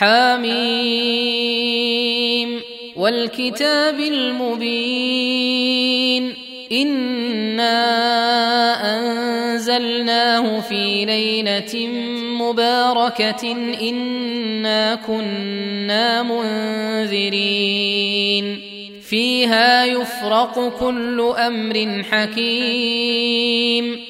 حاميم والكتاب المبين إنا أنزلناه في ليلة مباركة إنا كنا منذرين فيها يفرق كل أمر حكيم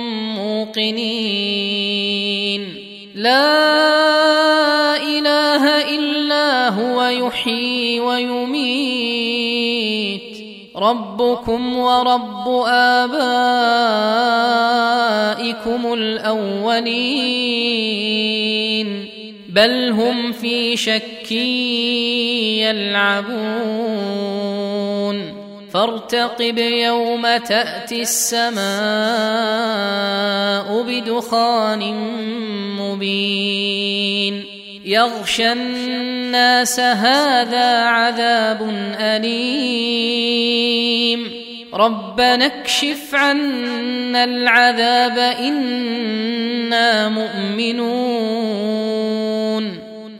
موقنين لا إله إلا هو يحيي ويميت. ربكم ورب آبائكم الأولين. بل هم في شك يلعبون. فارتقب يوم تأتي السماء بدخان مبين. يغشى الناس هذا عذاب أليم. ربنا اكشف عنا العذاب إنا مؤمنون.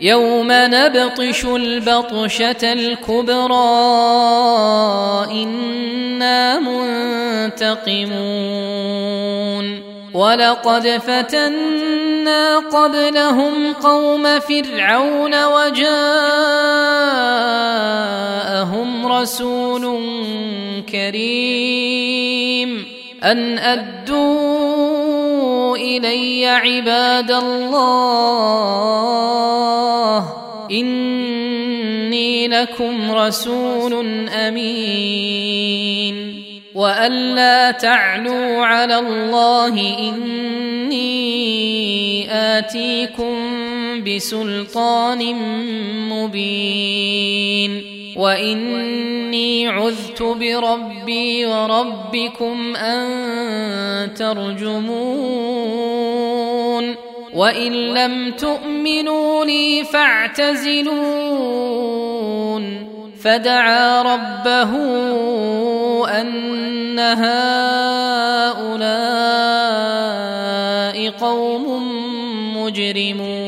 يوم نبطش البطشة الكبرى إنا منتقمون. ولقد فتنا قبلهم قوم فرعون وجاءهم رسول كريم. أن أدوا إلي عباد الله إني لكم رسول أمين. وان لا تعلوا على الله إني آتيكم بسلطان مبين. واني عذت بربي وربكم ان ترجمون وان لم تؤمنوا لي فاعتزلون فدعا ربه ان هؤلاء قوم مجرمون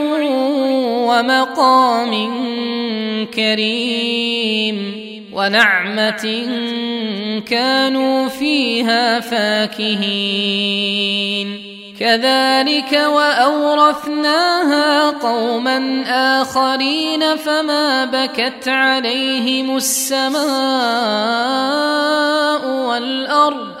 ومقام كريم ونعمة كانوا فيها فاكهين. كذلك وأورثناها قوما آخرين فما بكت عليهم السماء والأرض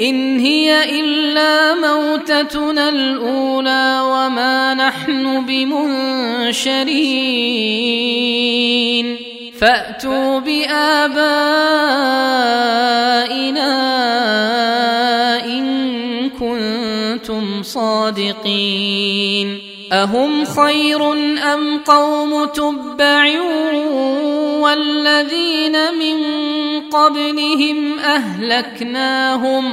إن هي إلا موتتنا الأولى وما نحن بمنشرين. فأتوا بآبائنا إن كنتم صادقين. أهم خير أم قوم تبع والذين من قبلهم أهلكناهم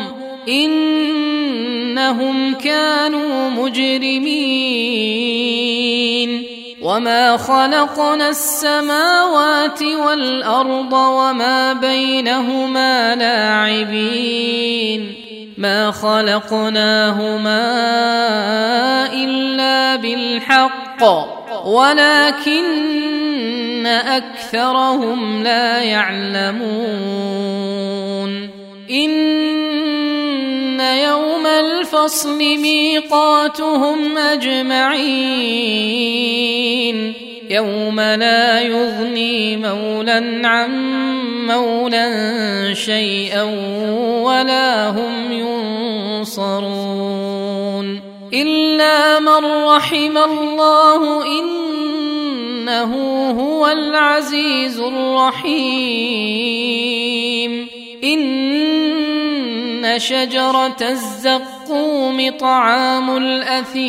إنهم كانوا مجرمين وما خلقنا السماوات والأرض وما بينهما لاعبين ما خلقناهما إلا بالحق ولكن أكثرهم لا يعلمون. إن يوم الفصل ميقاتهم أجمعين. يوم لا يغني مولى عن مولى شيئا ولا هم ينصرون. إلا من رحم الله إنه هو العزيز الرحيم. إن شجرة الزقوم طعام الأثيم.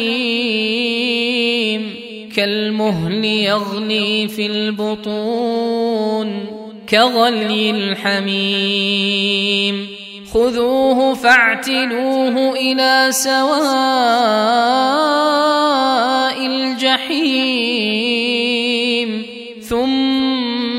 كالمهل يغلي في البطون كغلي الحميم. خذوه فاعتلوه إلى سواء الجحيم.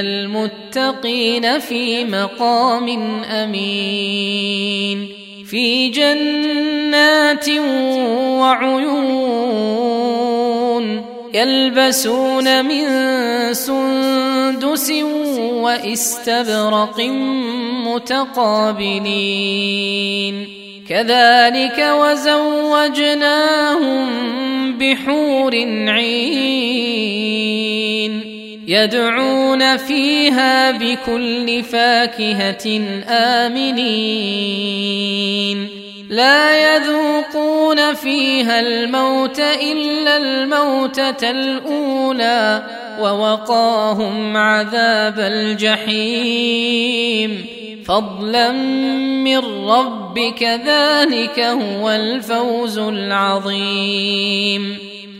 المتقين في مقام أمين في جنات وعيون يلبسون من سندس واستبرق متقابلين كذلك وزوجناهم بحور عين يدعون فيها بكل فاكهة آمنين. لا يذوقون فيها الموت إلا الموته الأولى ووقاهم عذاب الجحيم. فضلا من ربك ذلك هو الفوز العظيم.